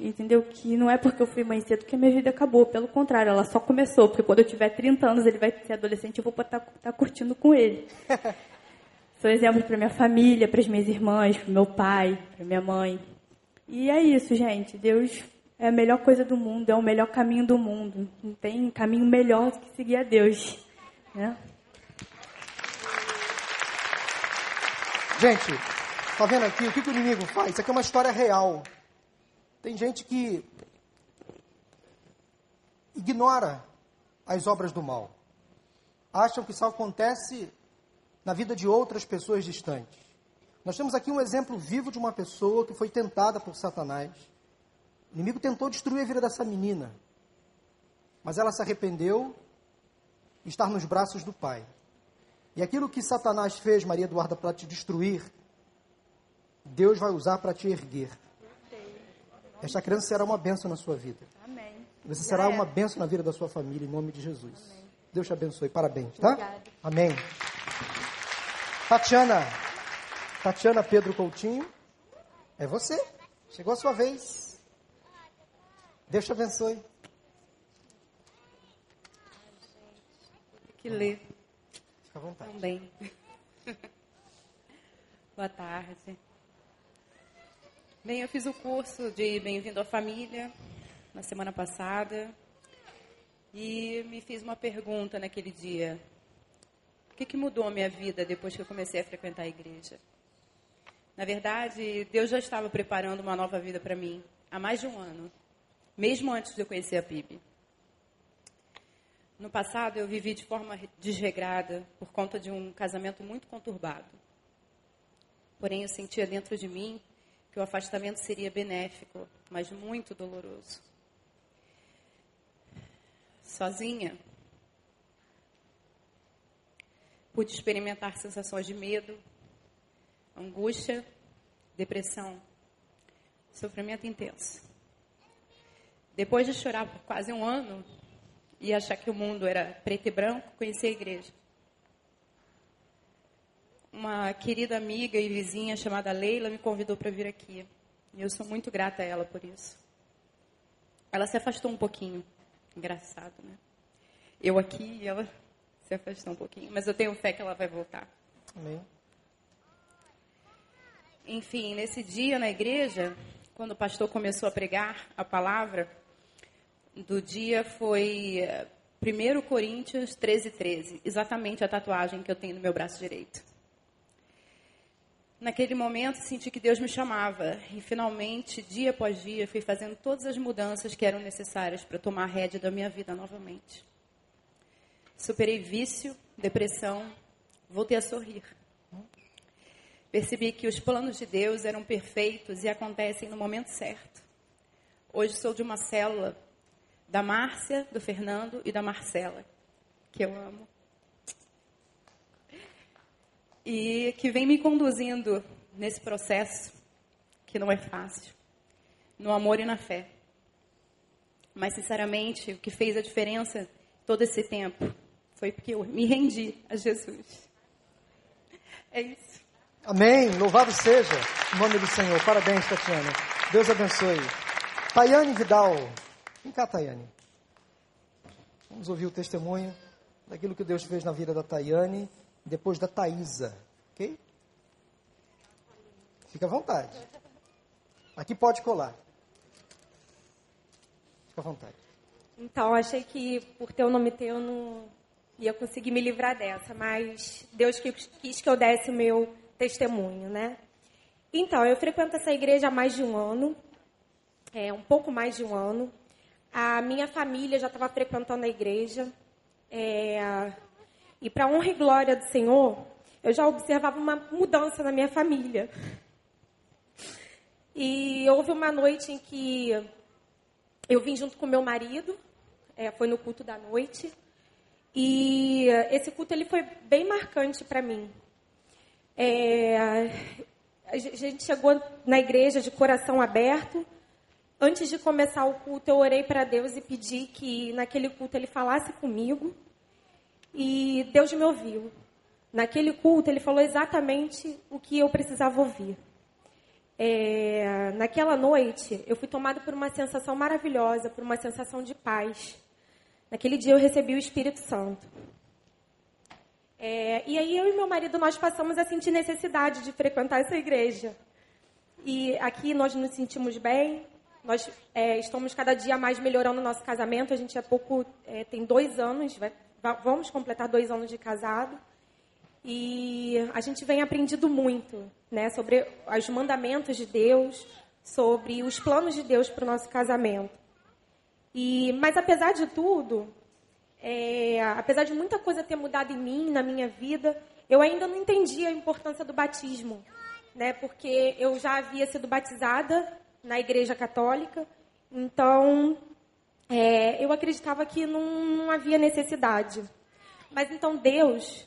Entendeu? Que não é porque eu fui mãe cedo que a minha vida acabou. Pelo contrário, ela só começou. Porque quando eu tiver 30 anos, ele vai ser adolescente e eu vou estar tá, tá curtindo com ele. Sou exemplo para minha família, para as minhas irmãs, para meu pai, para minha mãe. E é isso, gente. Deus é a melhor coisa do mundo, é o melhor caminho do mundo. Não tem caminho melhor do que seguir a Deus. Né? Gente, tá vendo aqui o que, que o inimigo faz? Isso aqui é uma história real. Tem gente que ignora as obras do mal. Acham que isso acontece na vida de outras pessoas distantes. Nós temos aqui um exemplo vivo de uma pessoa que foi tentada por Satanás. O inimigo tentou destruir a vida dessa menina, mas ela se arrependeu e está nos braços do Pai. E aquilo que Satanás fez, Maria Eduarda, para te destruir, Deus vai usar para te erguer. Esta criança será uma bênção na sua vida. Amém. Você será uma bênção na vida da sua família, em nome de Jesus. Amém. Deus te abençoe. Parabéns, tá? Obrigada. Amém. Tatiana, Tatiana Pedro Coutinho, é você. Chegou a sua vez. Deus te abençoe. que ler. Fica à vontade. Também. Boa tarde. Bem, eu fiz o curso de Bem-vindo à Família na semana passada e me fiz uma pergunta naquele dia que, que mudou a minha vida depois que eu comecei a frequentar a igreja? Na verdade, Deus já estava preparando uma nova vida para mim há mais de um ano, mesmo antes de eu conhecer a PIB. No passado, eu vivi de forma desregrada por conta de um casamento muito conturbado. Porém, eu sentia dentro de mim que o afastamento seria benéfico, mas muito doloroso. Sozinha, pude experimentar sensações de medo, angústia, depressão, sofrimento intenso. Depois de chorar por quase um ano, e achar que o mundo era preto e branco, conheci a igreja. Uma querida amiga e vizinha chamada Leila me convidou para vir aqui. E eu sou muito grata a ela por isso. Ela se afastou um pouquinho. Engraçado, né? Eu aqui e ela se afastou um pouquinho. Mas eu tenho fé que ela vai voltar. Amém. Enfim, nesse dia na igreja, quando o pastor começou a pregar a palavra, do dia foi 1 eh, Coríntios 13, 13, exatamente a tatuagem que eu tenho no meu braço direito. Naquele momento, senti que Deus me chamava e, finalmente, dia após dia, fui fazendo todas as mudanças que eram necessárias para tomar a rédea da minha vida novamente. Superei vício, depressão, voltei a sorrir. Percebi que os planos de Deus eram perfeitos e acontecem no momento certo. Hoje sou de uma célula da Márcia, do Fernando e da Marcela, que eu amo. E que vem me conduzindo nesse processo, que não é fácil, no amor e na fé. Mas, sinceramente, o que fez a diferença todo esse tempo foi porque eu me rendi a Jesus. É isso. Amém. Louvado seja o nome do Senhor. Parabéns, Tatiana. Deus abençoe. Tayane Vidal. Vem cá, Tayane. Vamos ouvir o testemunho daquilo que Deus fez na vida da Tayane, depois da Taísa, ok? Fica à vontade. Aqui pode colar. Fica à vontade. Então, achei que por ter o nome teu eu não ia conseguir me livrar dessa, mas Deus quis que eu desse o meu testemunho, né? Então, eu frequento essa igreja há mais de um ano, é, um pouco mais de um ano. A minha família já estava frequentando a igreja. É, e para honra e glória do Senhor, eu já observava uma mudança na minha família. E houve uma noite em que eu vim junto com meu marido, é, foi no culto da noite. E esse culto ele foi bem marcante para mim. É, a gente chegou na igreja de coração aberto Antes de começar o culto, eu orei para Deus e pedi que naquele culto ele falasse comigo. E Deus me ouviu. Naquele culto, ele falou exatamente o que eu precisava ouvir. É, naquela noite, eu fui tomada por uma sensação maravilhosa, por uma sensação de paz. Naquele dia, eu recebi o Espírito Santo. É, e aí, eu e meu marido, nós passamos a sentir necessidade de frequentar essa igreja. E aqui nós nos sentimos bem, nós é, estamos cada dia mais melhorando o nosso casamento. A gente há pouco é, tem dois anos, vai, vamos completar dois anos de casado. E a gente vem aprendido muito né, sobre os mandamentos de Deus, sobre os planos de Deus para o nosso casamento. E, mas apesar de tudo, é, apesar de muita coisa ter mudado em mim, na minha vida, eu ainda não entendia a importância do batismo, né? Porque eu já havia sido batizada na Igreja Católica. Então, é, eu acreditava que não, não havia necessidade. Mas então Deus,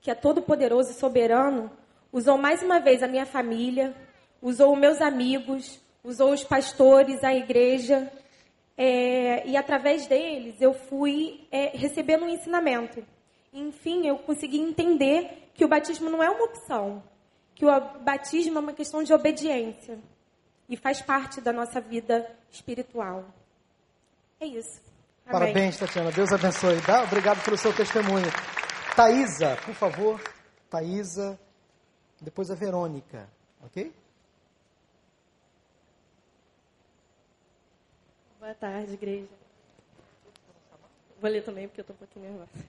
que é todo-poderoso e soberano, usou mais uma vez a minha família, usou meus amigos, usou os pastores, a igreja, é, e através deles eu fui é, recebendo um ensinamento. Enfim, eu consegui entender que o batismo não é uma opção, que o batismo é uma questão de obediência e faz parte da nossa vida espiritual. É isso. Amém. Parabéns, Tatiana. Deus abençoe. Obrigado pelo seu testemunho. Thaisa, por favor. Thaisa. Depois a Verônica. Ok? Boa tarde, igreja. Vou ler também porque eu estou um pouquinho nervosa.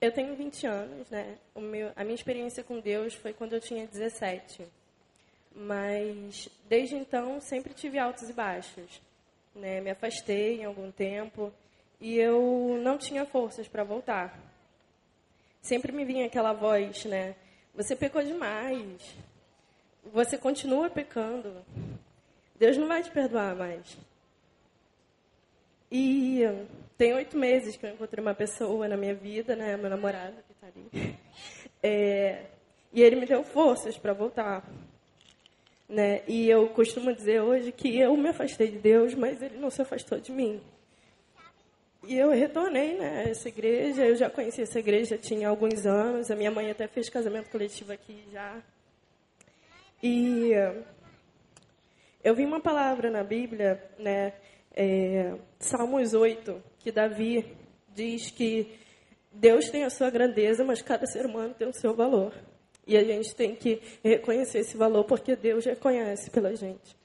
Eu tenho 20 anos, né? Meu, a minha experiência com Deus foi quando eu tinha 17. Mas desde então sempre tive altos e baixos. Né? Me afastei em algum tempo E eu não tinha forças para voltar. Sempre me vinha aquela voz, né? Você pecou demais. Você continua pecando. Deus não vai te perdoar mais. E tem oito meses que eu encontrei uma pessoa na minha vida, né? Meu namorado que está ali. É, e ele me deu forças para voltar. Né? E eu costumo dizer hoje que eu me afastei de Deus, mas ele não se afastou de mim. E eu retornei né, a essa igreja, eu já conheci essa igreja tinha alguns anos, a minha mãe até fez casamento coletivo aqui já. E eu vi uma palavra na Bíblia, né, é, Salmos 8, que Davi diz que Deus tem a sua grandeza, mas cada ser humano tem o seu valor. E a gente tem que reconhecer esse valor porque Deus reconhece pela gente.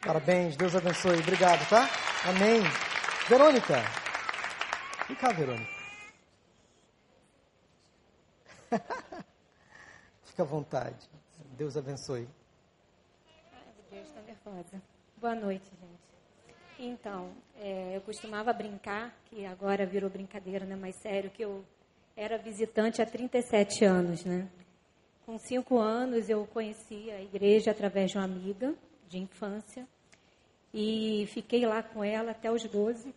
Parabéns, Deus abençoe. Obrigado, tá? Amém. Verônica. Vem cá, Verônica. Fica à vontade. Deus abençoe. Nervosa. Boa noite, gente. Então, é, eu costumava brincar, que agora virou brincadeira, né? Mas sério, que eu era visitante há 37 anos, né? Com cinco anos eu conheci a igreja através de uma amiga de infância e fiquei lá com ela até os 12.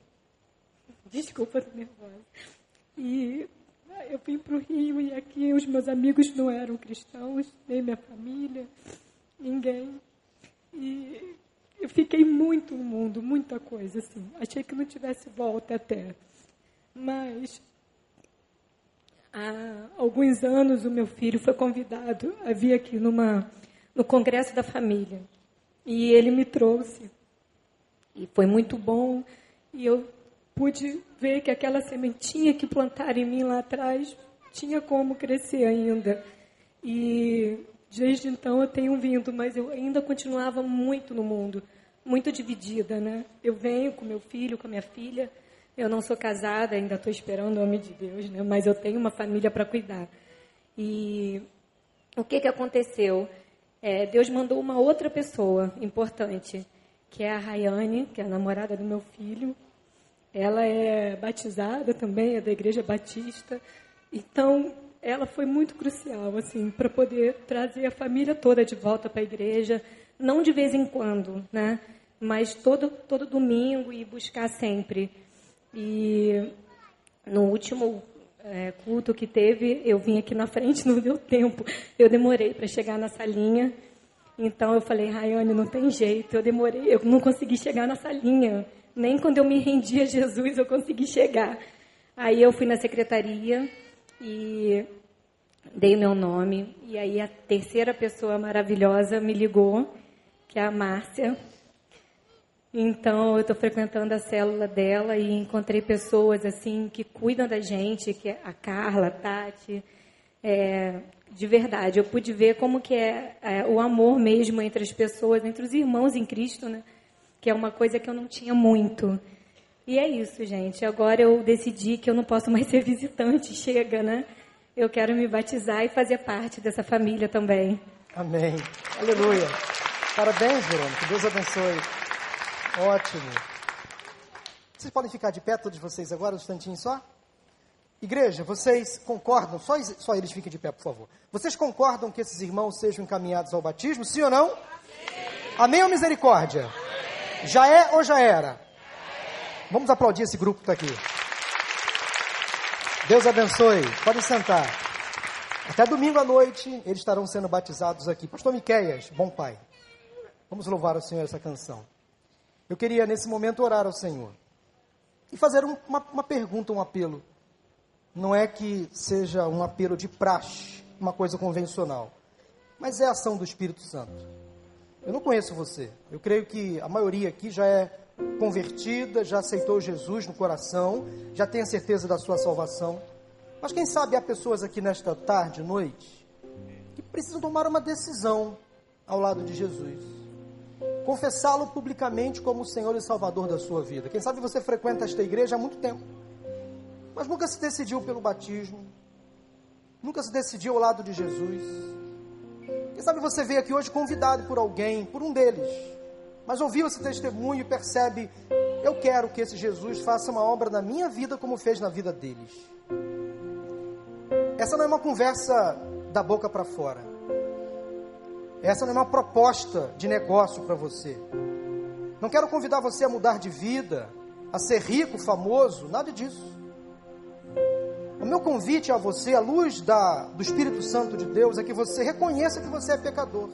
Desculpa, tô nervosa. E eu vim para o Rio e aqui os meus amigos não eram cristãos, nem minha família, ninguém. E eu fiquei muito no mundo, muita coisa assim. Achei que não tivesse volta até. Mas há alguns anos o meu filho foi convidado a vir aqui numa, no Congresso da Família. E ele me trouxe. E foi muito bom. E eu pude ver que aquela sementinha que plantaram em mim lá atrás tinha como crescer ainda. E desde então eu tenho vindo, mas eu ainda continuava muito no mundo, muito dividida, né? Eu venho com meu filho, com a minha filha, eu não sou casada, ainda estou esperando o homem de Deus, né? mas eu tenho uma família para cuidar. E o que, que aconteceu? É, Deus mandou uma outra pessoa importante, que é a Rayane, que é a namorada do meu filho. Ela é batizada também, é da Igreja Batista. Então, ela foi muito crucial, assim, para poder trazer a família toda de volta para a igreja, não de vez em quando, né? Mas todo, todo domingo e buscar sempre. E no último é, culto que teve, eu vim aqui na frente, não deu tempo. Eu demorei para chegar na salinha. Então eu falei, Rayane, não tem jeito. Eu demorei, eu não consegui chegar na salinha. Nem quando eu me rendi a Jesus eu consegui chegar. Aí eu fui na secretaria e dei meu nome. E aí a terceira pessoa maravilhosa me ligou, que é a Márcia. Então, eu estou frequentando a célula dela e encontrei pessoas assim que cuidam da gente, que é a Carla, a Tati. É, de verdade, eu pude ver como que é, é, o amor mesmo entre as pessoas, entre os irmãos em Cristo, né? Que é uma coisa que eu não tinha muito. E é isso, gente. Agora eu decidi que eu não posso mais ser visitante, chega, né? Eu quero me batizar e fazer parte dessa família também. Amém. Aleluia. Parabéns, Verônica. Deus abençoe. Ótimo. Vocês podem ficar de pé, todos vocês, agora, um instantinho só? Igreja, vocês concordam? Só, só eles fiquem de pé, por favor. Vocês concordam que esses irmãos sejam encaminhados ao batismo? Sim ou não? Sim. Amém ou misericórdia? Amém. Já é ou já era? Vamos aplaudir esse grupo que está aqui. Deus abençoe. Podem sentar. Até domingo à noite eles estarão sendo batizados aqui. Pastor Miqueias, bom pai. Vamos louvar o Senhor essa canção. Eu queria, nesse momento, orar ao Senhor e fazer um, uma, uma pergunta, um apelo. Não é que seja um apelo de praxe, uma coisa convencional, mas é a ação do Espírito Santo. Eu não conheço você. Eu creio que a maioria aqui já é convertida, já aceitou Jesus no coração, já tem a certeza da sua salvação. Mas quem sabe há pessoas aqui nesta tarde, noite, que precisam tomar uma decisão ao lado de Jesus confessá-lo publicamente como o Senhor e Salvador da sua vida. Quem sabe você frequenta esta igreja há muito tempo, mas nunca se decidiu pelo batismo, nunca se decidiu ao lado de Jesus. Quem sabe você veio aqui hoje convidado por alguém, por um deles, mas ouviu esse testemunho e percebe: Eu quero que esse Jesus faça uma obra na minha vida como fez na vida deles. Essa não é uma conversa da boca para fora. Essa não é uma proposta de negócio para você. Não quero convidar você a mudar de vida, a ser rico, famoso, nada disso. O meu convite a você, à luz da, do Espírito Santo de Deus, é que você reconheça que você é pecador.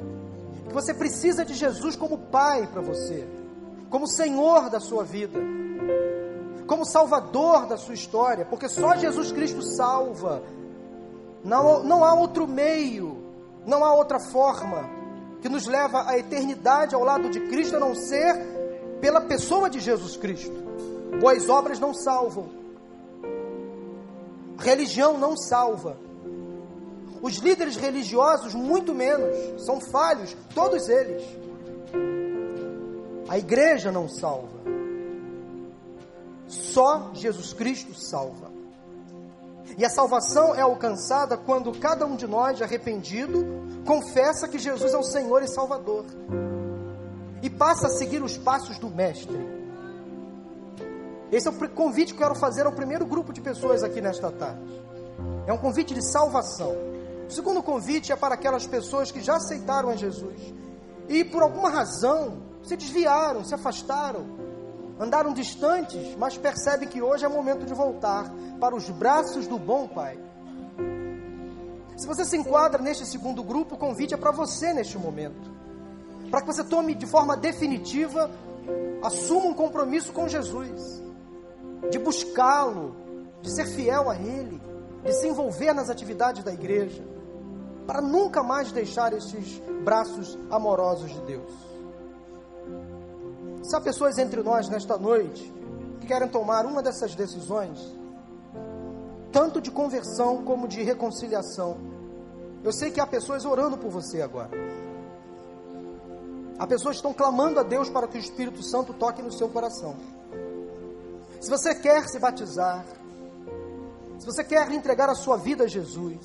Que você precisa de Jesus como Pai para você, como Senhor da sua vida, como Salvador da sua história, porque só Jesus Cristo salva. Não, não há outro meio, não há outra forma que nos leva à eternidade ao lado de Cristo a não ser pela pessoa de Jesus Cristo. Boas obras não salvam. Religião não salva. Os líderes religiosos, muito menos, são falhos, todos eles. A igreja não salva. Só Jesus Cristo salva. E a salvação é alcançada quando cada um de nós, arrependido, confessa que Jesus é o Senhor e Salvador. E passa a seguir os passos do Mestre. Esse é o convite que eu quero fazer ao primeiro grupo de pessoas aqui nesta tarde. É um convite de salvação. O segundo convite é para aquelas pessoas que já aceitaram a Jesus e por alguma razão se desviaram, se afastaram, andaram distantes, mas percebem que hoje é momento de voltar para os braços do bom Pai. Se você se enquadra neste segundo grupo, o convite é para você neste momento. Para que você tome de forma definitiva, assuma um compromisso com Jesus de buscá-lo, de ser fiel a Ele, de se envolver nas atividades da igreja, para nunca mais deixar esses braços amorosos de Deus. Se há pessoas entre nós nesta noite que querem tomar uma dessas decisões, tanto de conversão como de reconciliação, eu sei que há pessoas orando por você agora. Há pessoas que estão clamando a Deus para que o Espírito Santo toque no seu coração. Se você quer se batizar, se você quer entregar a sua vida a Jesus,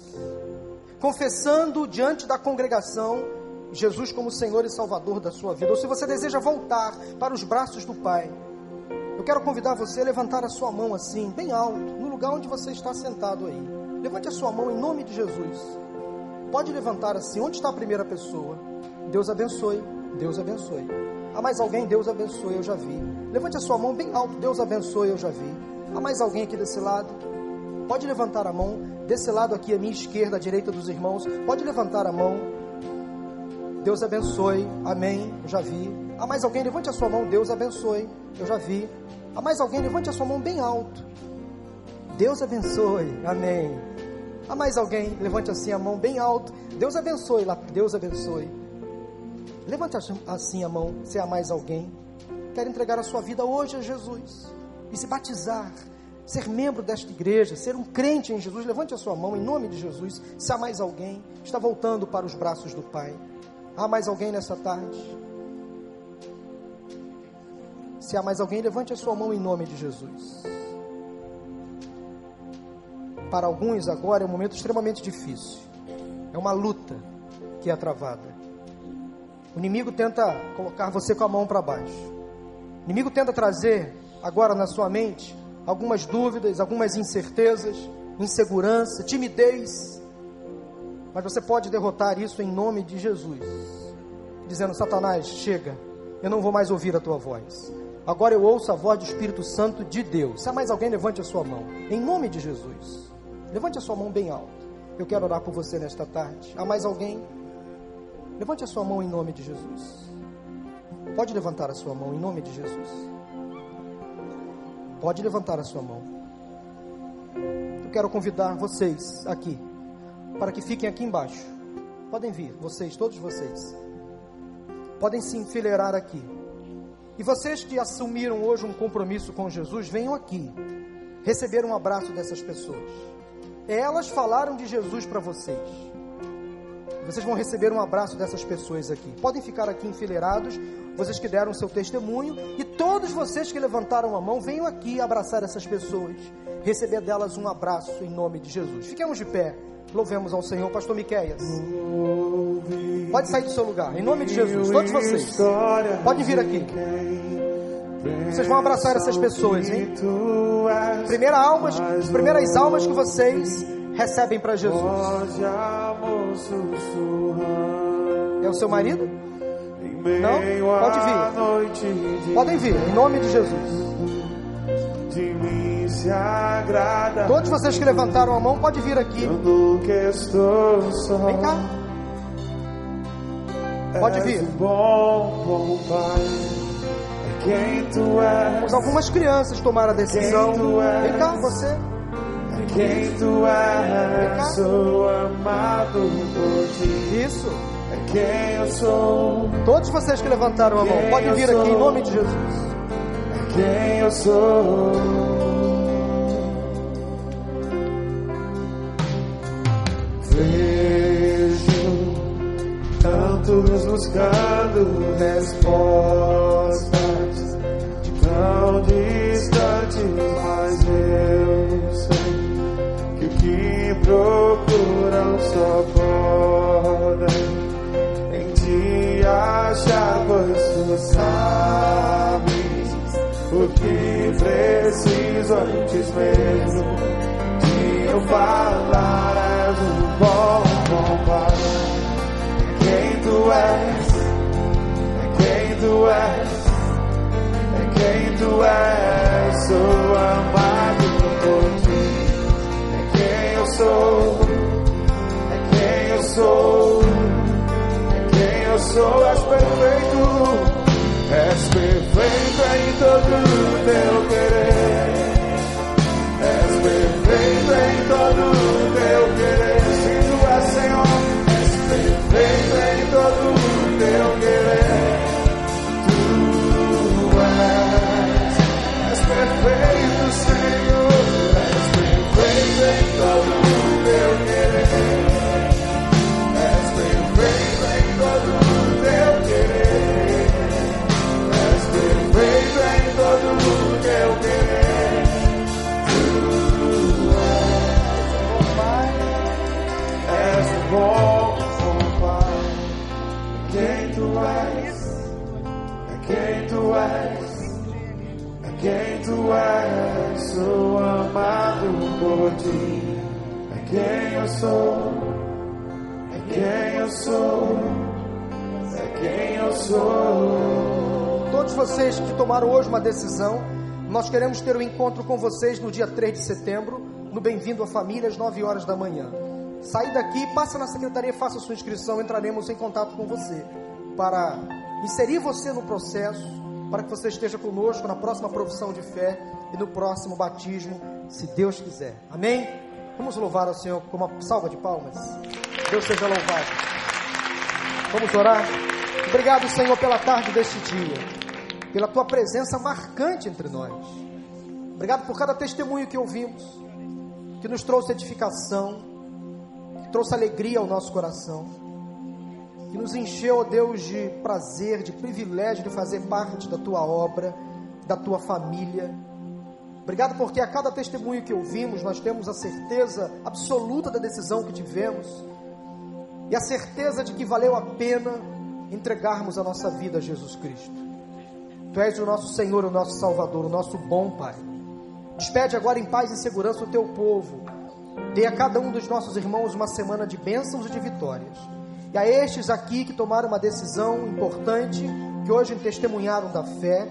confessando diante da congregação Jesus como Senhor e Salvador da sua vida, ou se você deseja voltar para os braços do Pai, eu quero convidar você a levantar a sua mão assim, bem alto, no lugar onde você está sentado aí. Levante a sua mão em nome de Jesus. Pode levantar assim. Onde está a primeira pessoa? Deus abençoe. Deus abençoe. Há mais alguém? Deus abençoe, eu já vi. Levante a sua mão bem alto. Deus abençoe, eu já vi. Há mais alguém aqui desse lado? Pode levantar a mão. Desse lado aqui, à minha esquerda, à direita dos irmãos. Pode levantar a mão. Deus abençoe. Amém. Eu já vi. Há mais alguém? Levante a sua mão. Deus abençoe. Eu já vi. Há mais alguém? Levante a sua mão bem alto. Deus abençoe. Amém. Há mais alguém? Levante assim a mão bem alto. Deus abençoe. Deus abençoe. Levante assim a mão, se há mais alguém. Quer entregar a sua vida hoje a Jesus e se batizar, ser membro desta igreja, ser um crente em Jesus. Levante a sua mão em nome de Jesus. Se há mais alguém, está voltando para os braços do Pai. Há mais alguém nessa tarde? Se há mais alguém, levante a sua mão em nome de Jesus. Para alguns, agora é um momento extremamente difícil. É uma luta que é travada. O inimigo tenta colocar você com a mão para baixo. O inimigo tenta trazer agora na sua mente algumas dúvidas, algumas incertezas, insegurança, timidez. Mas você pode derrotar isso em nome de Jesus. Dizendo: Satanás, chega, eu não vou mais ouvir a tua voz. Agora eu ouço a voz do Espírito Santo de Deus. Se há mais alguém, levante a sua mão. Em nome de Jesus. Levante a sua mão bem alto. Eu quero orar por você nesta tarde. Há mais alguém? Levante a sua mão em nome de Jesus. Pode levantar a sua mão em nome de Jesus. Pode levantar a sua mão. Eu quero convidar vocês aqui para que fiquem aqui embaixo. Podem vir, vocês, todos vocês. Podem se enfileirar aqui. E vocês que assumiram hoje um compromisso com Jesus, venham aqui receber um abraço dessas pessoas. Elas falaram de Jesus para vocês. Vocês vão receber um abraço dessas pessoas aqui. Podem ficar aqui enfileirados, vocês que deram seu testemunho, e todos vocês que levantaram a mão, venham aqui abraçar essas pessoas, receber delas um abraço em nome de Jesus. Fiquemos de pé, louvemos ao Senhor. Pastor Miqueias, pode sair do seu lugar, em nome de Jesus, todos vocês, podem vir aqui. Vocês vão abraçar essas pessoas, hein? Primeira almas, primeiras almas que vocês recebem para Jesus. É o seu marido? Não? Pode vir. Podem vir, em nome de Jesus. Todos vocês que levantaram a mão, pode vir aqui. Vem cá. Pode vir. Temos algumas crianças tomaram a decisão. Vem cá, você. Quem tu és, sou amado por ti. Isso. É quem eu sou. Todos vocês que levantaram a mão, podem vir aqui em nome de Jesus. É quem eu sou. Vejo tantos buscando respostas tão distantes, procuram só podem em ti achar, pois tu sabes o que preciso antes mesmo de eu falar. És um bom, pai. É quem tu és, é quem tu és, é quem tu és. Sou amado sou, é quem eu sou, é quem eu sou. És perfeito, és perfeito em todo o teu querer. És perfeito em todo o teu querer. Se tu és Senhor, és perfeito em todo o teu querer. Tu és, és perfeito, Senhor. És. Sou amado por ti. É quem eu sou, é quem eu sou, é quem eu sou. Todos vocês que tomaram hoje uma decisão, nós queremos ter um encontro com vocês no dia 3 de setembro, no Bem-vindo à Família, às 9 horas da manhã. Saia daqui, passa na secretaria, faça sua inscrição, entraremos em contato com você para inserir você no processo, para que você esteja conosco na próxima profissão de fé e no próximo batismo, se Deus quiser. Amém? Vamos louvar ao Senhor com uma salva de palmas. Deus seja louvado. Vamos orar? Obrigado, Senhor, pela tarde deste dia, pela tua presença marcante entre nós. Obrigado por cada testemunho que ouvimos, que nos trouxe edificação, que trouxe alegria ao nosso coração, que nos encheu, ó Deus, de prazer, de privilégio de fazer parte da tua obra, da tua família. Obrigado porque a cada testemunho que ouvimos, nós temos a certeza absoluta da decisão que tivemos e a certeza de que valeu a pena entregarmos a nossa vida a Jesus Cristo. Tu és o nosso Senhor, o nosso Salvador, o nosso bom Pai. Despede agora em paz e segurança o teu povo. Dê a cada um dos nossos irmãos uma semana de bênçãos e de vitórias. E a estes aqui que tomaram uma decisão importante, que hoje testemunharam da fé,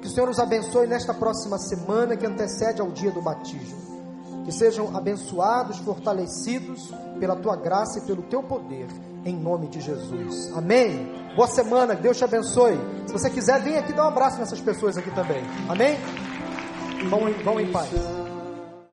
que o Senhor os abençoe nesta próxima semana que antecede ao dia do batismo. Que sejam abençoados, fortalecidos pela tua graça e pelo teu poder, em nome de Jesus. Amém. Boa semana, Deus te abençoe. Se você quiser, vem aqui dar um abraço nessas pessoas aqui também. Amém? Vão em, vão em paz.